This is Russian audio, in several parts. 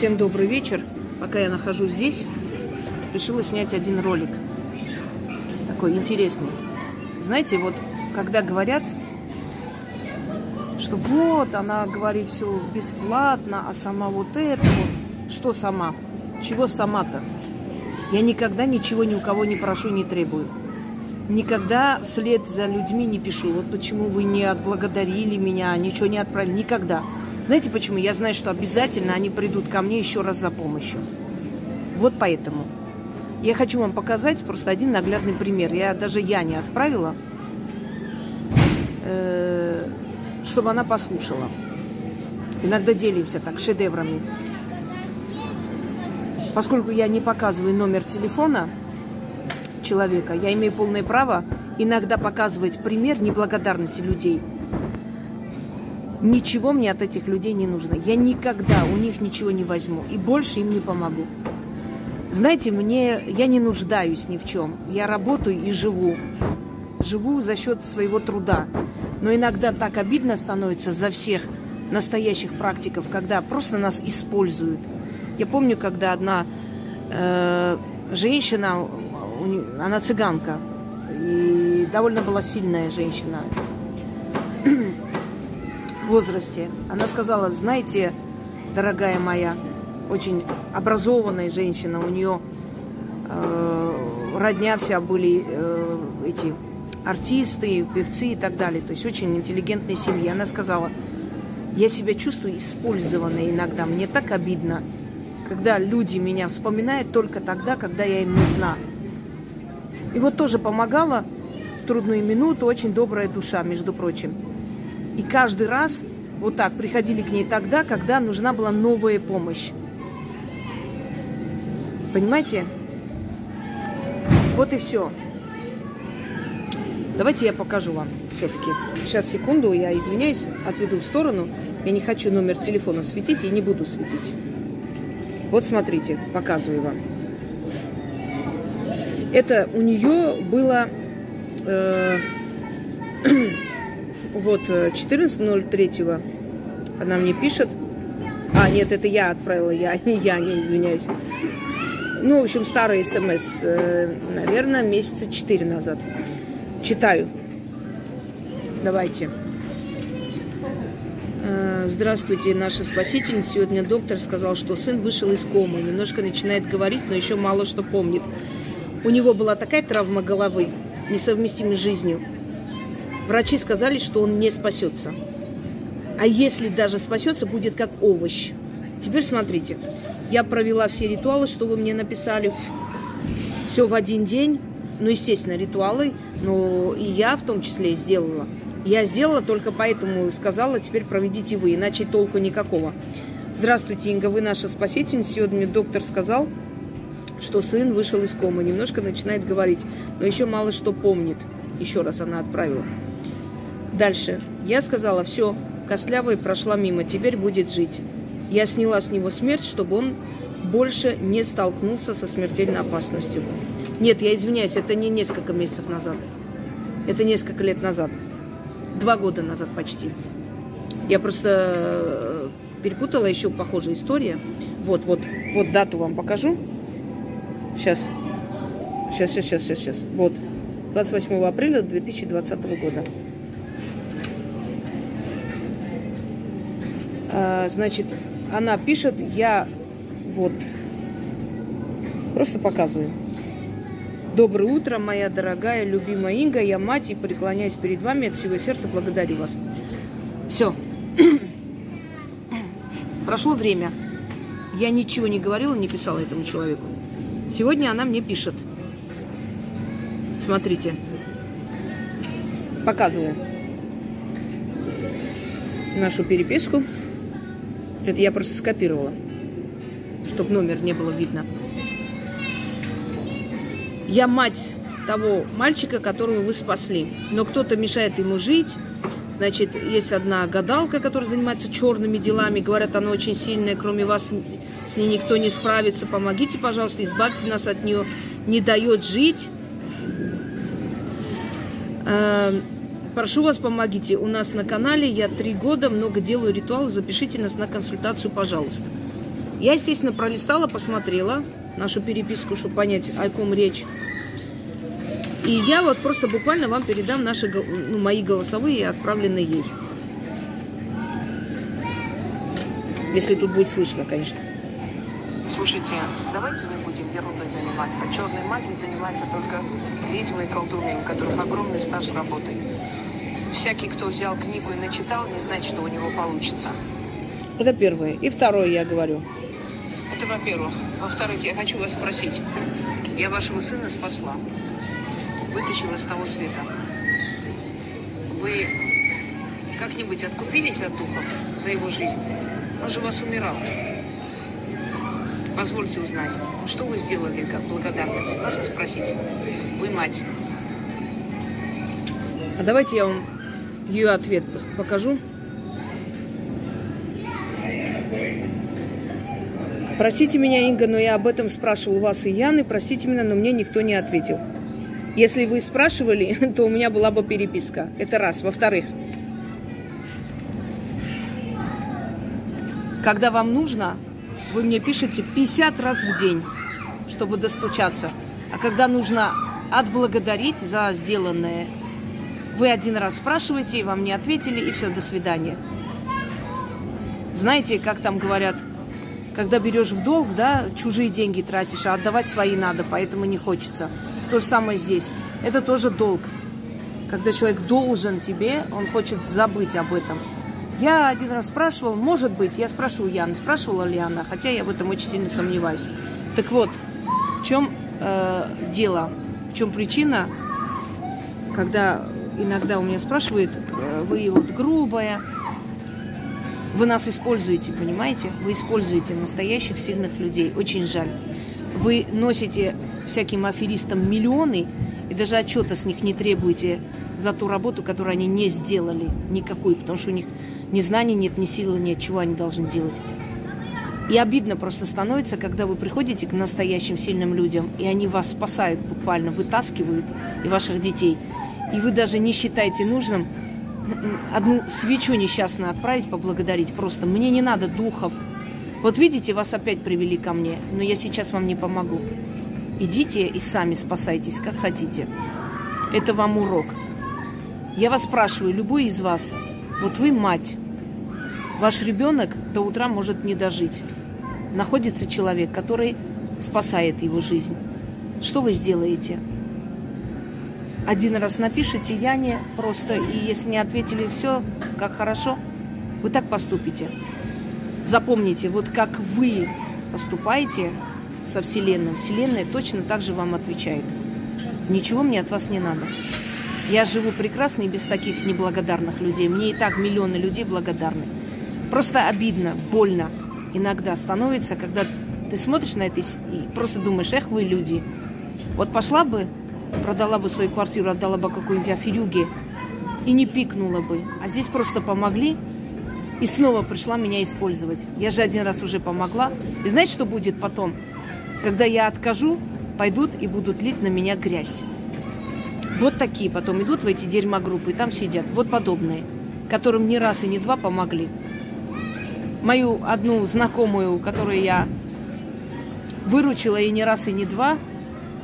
Всем добрый вечер. Пока я нахожусь здесь, решила снять один ролик. Такой интересный. Знаете, вот когда говорят, что вот она говорит все бесплатно, а сама вот это вот. Что сама? Чего сама-то? Я никогда ничего ни у кого не прошу, не требую. Никогда вслед за людьми не пишу. Вот почему вы не отблагодарили меня, ничего не отправили. Никогда. Знаете почему? Я знаю, что обязательно они придут ко мне еще раз за помощью. Вот поэтому. Я хочу вам показать просто один наглядный пример. Я даже я не отправила, э, чтобы она послушала. Иногда делимся так шедеврами. Поскольку я не показываю номер телефона, человека. Я имею полное право иногда показывать пример неблагодарности людей. Ничего мне от этих людей не нужно. Я никогда у них ничего не возьму и больше им не помогу. Знаете, мне я не нуждаюсь ни в чем. Я работаю и живу. Живу за счет своего труда. Но иногда так обидно становится за всех настоящих практиков, когда просто нас используют. Я помню, когда одна э, женщина она цыганка. И довольно была сильная женщина возрасте. Она сказала, знаете, дорогая моя, очень образованная женщина, у нее э, родня вся были э, эти артисты, певцы и так далее. То есть очень интеллигентная семья. Она сказала, я себя чувствую использованной иногда. Мне так обидно, когда люди меня вспоминают только тогда, когда я им нужна. И вот тоже помогала в трудную минуту, очень добрая душа, между прочим. И каждый раз вот так приходили к ней тогда, когда нужна была новая помощь. Понимаете? Вот и все. Давайте я покажу вам все-таки. Сейчас, секунду, я извиняюсь, отведу в сторону. Я не хочу номер телефона светить и не буду светить. Вот смотрите, показываю вам. Это у нее было э, вот 14.03 э, она мне пишет. А, нет, это я отправила, я, не я, не извиняюсь. Ну, в общем, старый смс, э, наверное, месяца 4 назад. Читаю. Давайте. Э, здравствуйте, наша спасительница. Сегодня доктор сказал, что сын вышел из комы. Немножко начинает говорить, но еще мало что помнит. У него была такая травма головы, несовместимой с жизнью. Врачи сказали, что он не спасется. А если даже спасется, будет как овощ. Теперь смотрите. Я провела все ритуалы, что вы мне написали. Все в один день. Ну, естественно, ритуалы. Но и я в том числе сделала. Я сделала только поэтому сказала, теперь проведите вы, иначе толку никакого. Здравствуйте, Инга, вы наша спасительница. Сегодня мне доктор сказал, что сын вышел из комы, немножко начинает говорить, но еще мало что помнит. Еще раз она отправила. Дальше. Я сказала, все, Костлявая прошла мимо, теперь будет жить. Я сняла с него смерть, чтобы он больше не столкнулся со смертельной опасностью. Нет, я извиняюсь, это не несколько месяцев назад. Это несколько лет назад. Два года назад почти. Я просто э, перепутала еще похожая история. Вот, вот, вот дату вам покажу. Сейчас. Сейчас, сейчас, сейчас, сейчас. Вот. 28 апреля 2020 года. Значит, она пишет, я вот просто показываю. Доброе утро, моя дорогая, любимая Инга. Я мать и преклоняюсь перед вами от всего сердца. Благодарю вас. Все. Прошло время. Я ничего не говорила, не писала этому человеку. Сегодня она мне пишет. Смотрите. Показываю нашу переписку. Это я просто скопировала, чтобы номер не было видно. Я мать того мальчика, которого вы спасли. Но кто-то мешает ему жить. Значит, есть одна гадалка, которая занимается черными делами. Говорят, она очень сильная, кроме вас с ней никто не справится, помогите, пожалуйста, избавьте нас от нее, не дает жить. Прошу вас, помогите. У нас на канале я три года много делаю ритуалы, запишите нас на консультацию, пожалуйста. Я, естественно, пролистала, посмотрела нашу переписку, чтобы понять, о ком речь. И я вот просто буквально вам передам наши, ну, мои голосовые, отправленные ей. Если тут будет слышно, конечно. Слушайте, давайте не будем ерундой заниматься. Черной магией занимаются только ведьмы и колдуны, у которых огромный стаж работы. Всякий, кто взял книгу и начитал, не знает, что у него получится. Это первое. И второе я говорю. Это во-первых. Во-вторых, я хочу вас спросить. Я вашего сына спасла. Вытащила с того света. Вы как-нибудь откупились от духов за его жизнь? Он же у вас умирал. Позвольте узнать, что вы сделали как благодарность? Можно спросить? Вы мать. А давайте я вам ее ответ покажу. Простите меня, Инга, но я об этом спрашивал у вас и Яны. Простите меня, но мне никто не ответил. Если вы спрашивали, то у меня была бы переписка. Это раз. Во-вторых, когда вам нужно, вы мне пишете 50 раз в день, чтобы достучаться. А когда нужно отблагодарить за сделанное, вы один раз спрашиваете, и вам не ответили, и все, до свидания. Знаете, как там говорят, когда берешь в долг, да, чужие деньги тратишь, а отдавать свои надо, поэтому не хочется. То же самое здесь. Это тоже долг. Когда человек должен тебе, он хочет забыть об этом. Я один раз спрашивал, может быть, я спрашиваю Яны, спрашивала ли она, хотя я в этом очень сильно сомневаюсь. Так вот, в чем э, дело, в чем причина, когда иногда у меня спрашивают, э, вы вот грубая, вы нас используете, понимаете? Вы используете настоящих сильных людей. Очень жаль. Вы носите всяким аферистам миллионы и даже отчета с них не требуете за ту работу, которую они не сделали никакую, потому что у них ни знаний нет, ни силы нет, чего они должны делать. И обидно просто становится, когда вы приходите к настоящим сильным людям, и они вас спасают буквально, вытаскивают и ваших детей. И вы даже не считаете нужным одну свечу несчастную отправить, поблагодарить. Просто мне не надо духов. Вот видите, вас опять привели ко мне, но я сейчас вам не помогу. Идите и сами спасайтесь, как хотите. Это вам урок. Я вас спрашиваю, любой из вас, вот вы мать, ваш ребенок до утра может не дожить. Находится человек, который спасает его жизнь. Что вы сделаете? Один раз напишите Яне просто, и если не ответили все, как хорошо, вы так поступите. Запомните, вот как вы поступаете со Вселенной, Вселенная точно так же вам отвечает. Ничего мне от вас не надо. Я живу прекрасно и без таких неблагодарных людей. Мне и так миллионы людей благодарны. Просто обидно, больно иногда становится, когда ты смотришь на это и просто думаешь, эх, вы люди. Вот пошла бы, продала бы свою квартиру, отдала бы какой-нибудь аферюге и не пикнула бы. А здесь просто помогли и снова пришла меня использовать. Я же один раз уже помогла. И знаете, что будет потом? Когда я откажу, пойдут и будут лить на меня грязь. Вот такие потом идут в эти дерьмогруппы, и там сидят. Вот подобные, которым не раз и не два помогли. Мою одну знакомую, которую я выручила и не раз и не два,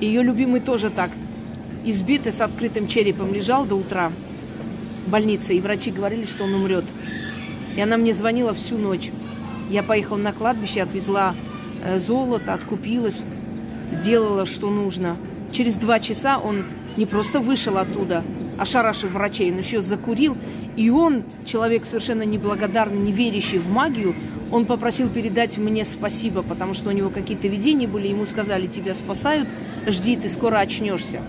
ее любимый тоже так избитый с открытым черепом лежал до утра в больнице, и врачи говорили, что он умрет. И она мне звонила всю ночь. Я поехала на кладбище, отвезла э, золото, откупилась, сделала, что нужно. Через два часа он не просто вышел оттуда, ошарашив врачей, но еще закурил. И он, человек совершенно неблагодарный, не верящий в магию, он попросил передать мне спасибо, потому что у него какие-то видения были. Ему сказали, тебя спасают, жди, ты скоро очнешься.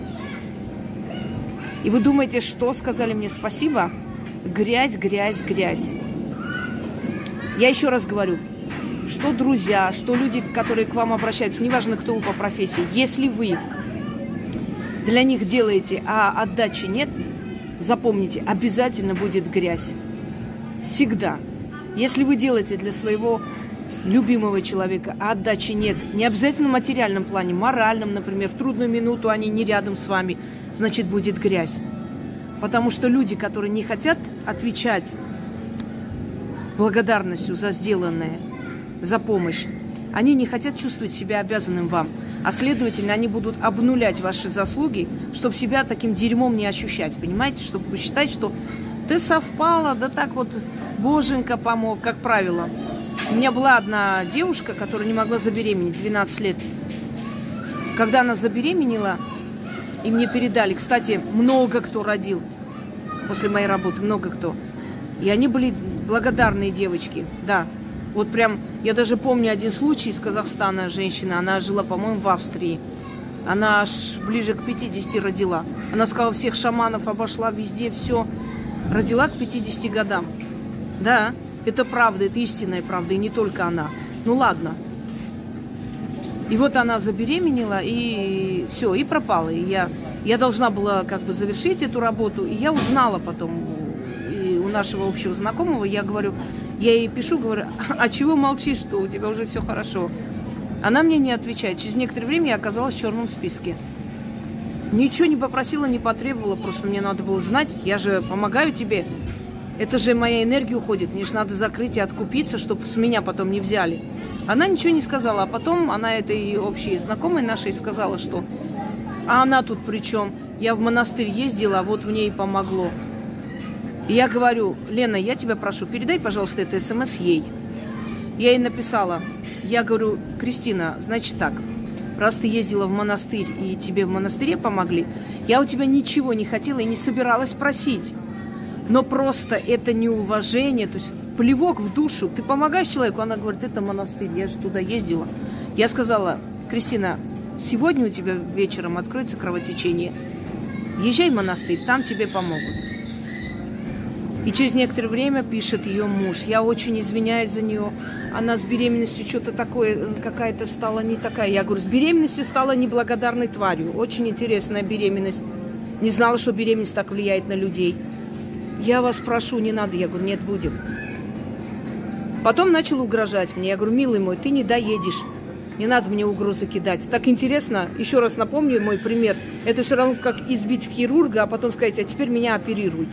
И вы думаете, что сказали мне спасибо? Грязь, грязь, грязь. Я еще раз говорю, что друзья, что люди, которые к вам обращаются, неважно, кто вы по профессии, если вы для них делаете, а отдачи нет, запомните, обязательно будет грязь. Всегда. Если вы делаете для своего любимого человека, а отдачи нет, не обязательно в материальном плане, моральном, например, в трудную минуту они не рядом с вами, значит будет грязь. Потому что люди, которые не хотят отвечать благодарностью за сделанное, за помощь, они не хотят чувствовать себя обязанным вам. А следовательно, они будут обнулять ваши заслуги, чтобы себя таким дерьмом не ощущать. Понимаете? Чтобы считать, что ты совпала, да так вот боженька помог, как правило. У меня была одна девушка, которая не могла забеременеть 12 лет. Когда она забеременела, и мне передали, кстати, много кто родил после моей работы, много кто. И они были благодарные девочки, да. Вот прям, я даже помню один случай из Казахстана, женщина, она жила, по-моему, в Австрии. Она аж ближе к 50 родила. Она сказала, всех шаманов обошла везде, все. Родила к 50 годам. Да, это правда, это истинная правда, и не только она. Ну ладно. И вот она забеременела, и все, и пропала. И я, я должна была как бы завершить эту работу, и я узнала потом и у нашего общего знакомого, я говорю, я ей пишу, говорю, а чего молчишь, что у тебя уже все хорошо? Она мне не отвечает. Через некоторое время я оказалась в черном списке. Ничего не попросила, не потребовала, просто мне надо было знать, я же помогаю тебе. Это же моя энергия уходит, мне же надо закрыть и откупиться, чтобы с меня потом не взяли. Она ничего не сказала, а потом она этой общей знакомой нашей сказала, что а она тут при чем? Я в монастырь ездила, а вот мне и помогло. И я говорю, Лена, я тебя прошу, передай, пожалуйста, это смс ей. Я ей написала, я говорю, Кристина, значит так, раз ты ездила в монастырь и тебе в монастыре помогли, я у тебя ничего не хотела и не собиралась просить но просто это неуважение, то есть плевок в душу. Ты помогаешь человеку, она говорит, это монастырь, я же туда ездила. Я сказала, Кристина, сегодня у тебя вечером откроется кровотечение. Езжай в монастырь, там тебе помогут. И через некоторое время пишет ее муж. Я очень извиняюсь за нее. Она с беременностью что-то такое, какая-то стала не такая. Я говорю, с беременностью стала неблагодарной тварью. Очень интересная беременность. Не знала, что беременность так влияет на людей. Я вас прошу, не надо. Я говорю, нет, будет. Потом начал угрожать мне. Я говорю, милый мой, ты не доедешь. Не надо мне угрозы кидать. Так интересно, еще раз напомню мой пример. Это все равно как избить хирурга, а потом сказать, а теперь меня оперируй.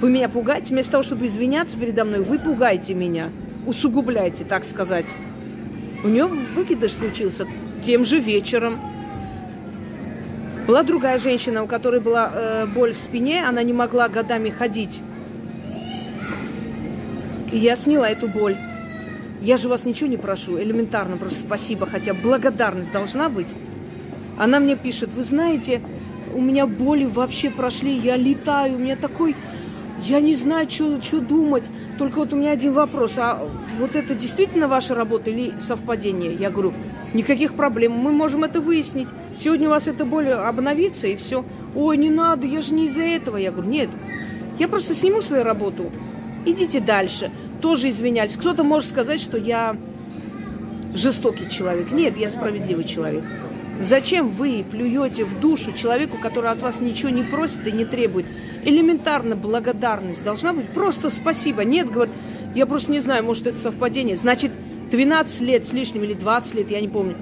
Вы меня пугаете, вместо того, чтобы извиняться передо мной, вы пугаете меня. Усугубляете, так сказать. У нее выкидыш случился тем же вечером. Была другая женщина, у которой была э, боль в спине, она не могла годами ходить. И я сняла эту боль. Я же вас ничего не прошу, элементарно, просто спасибо, хотя благодарность должна быть. Она мне пишет, вы знаете, у меня боли вообще прошли, я летаю, у меня такой, я не знаю, что думать. Только вот у меня один вопрос, а вот это действительно ваша работа или совпадение? Я говорю, Никаких проблем. Мы можем это выяснить. Сегодня у вас эта боль обновится и все. Ой, не надо, я же не из-за этого. Я говорю, нет. Я просто сниму свою работу. Идите дальше. Тоже извинялись. Кто-то может сказать, что я жестокий человек. Нет, я справедливый человек. Зачем вы плюете в душу человеку, который от вас ничего не просит и не требует? Элементарно благодарность должна быть. Просто спасибо. Нет, говорит, я просто не знаю, может это совпадение. Значит, 12 лет с лишним или 20 лет, я не помню.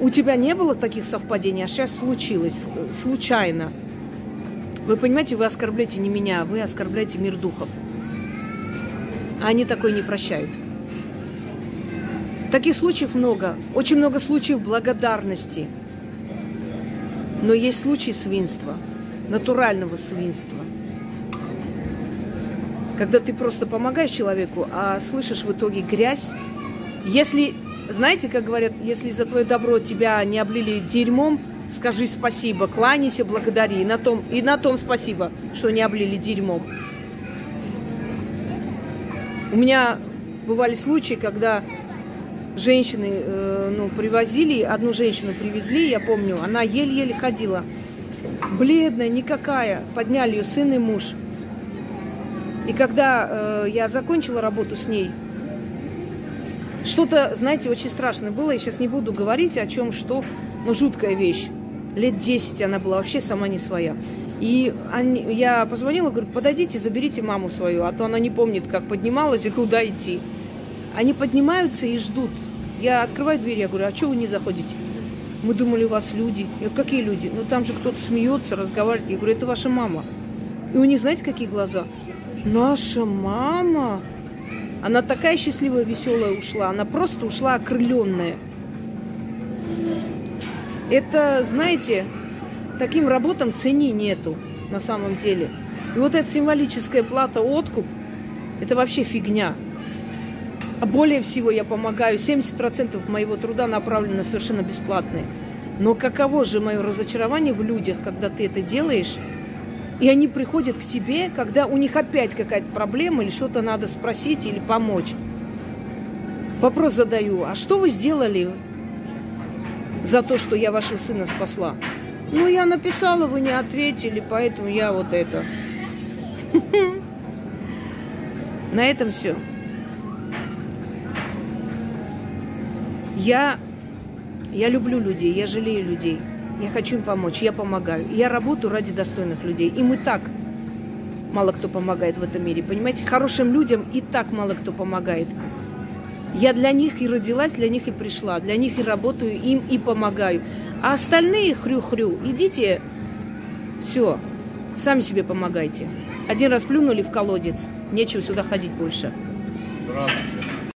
У тебя не было таких совпадений, а сейчас случилось, случайно. Вы понимаете, вы оскорбляете не меня, вы оскорбляете мир духов. А они такое не прощают. Таких случаев много. Очень много случаев благодарности. Но есть случаи свинства, натурального свинства. Когда ты просто помогаешь человеку, а слышишь в итоге грязь, если, знаете, как говорят, если за твое добро тебя не облили дерьмом, скажи спасибо, кланяйся, благодари. И на том, и на том спасибо, что не облили дерьмом. У меня бывали случаи, когда женщины э, ну, привозили, одну женщину привезли, я помню, она еле-еле ходила. Бледная, никакая. Подняли ее сын и муж. И когда э, я закончила работу с ней, что-то, знаете, очень страшное было. Я сейчас не буду говорить о чем, что, но жуткая вещь. Лет 10 она была вообще сама не своя. И они, я позвонила, говорю, подойдите, заберите маму свою, а то она не помнит, как поднималась и куда идти. Они поднимаются и ждут. Я открываю дверь, я говорю, а что вы не заходите? Мы думали, у вас люди. Я говорю, какие люди? Ну там же кто-то смеется, разговаривает. Я говорю, это ваша мама. И у них, знаете, какие глаза? Наша мама? Она такая счастливая, веселая ушла. Она просто ушла окрыленная. Это, знаете, таким работам цени нету на самом деле. И вот эта символическая плата откуп, это вообще фигня. А более всего я помогаю. 70% моего труда направлено совершенно бесплатные. Но каково же мое разочарование в людях, когда ты это делаешь, и они приходят к тебе, когда у них опять какая-то проблема или что-то надо спросить или помочь. Вопрос задаю, а что вы сделали за то, что я вашего сына спасла? Ну, я написала, вы не ответили, поэтому я вот это. На этом все. Я, я люблю людей, я жалею людей. Я хочу им помочь, я помогаю. Я работаю ради достойных людей. Им и так мало кто помогает в этом мире. Понимаете, хорошим людям и так мало кто помогает. Я для них и родилась, для них и пришла, для них и работаю, им и помогаю. А остальные хрю-хрю, идите, все, сами себе помогайте. Один раз плюнули в колодец, нечего сюда ходить больше. Здравствуйте.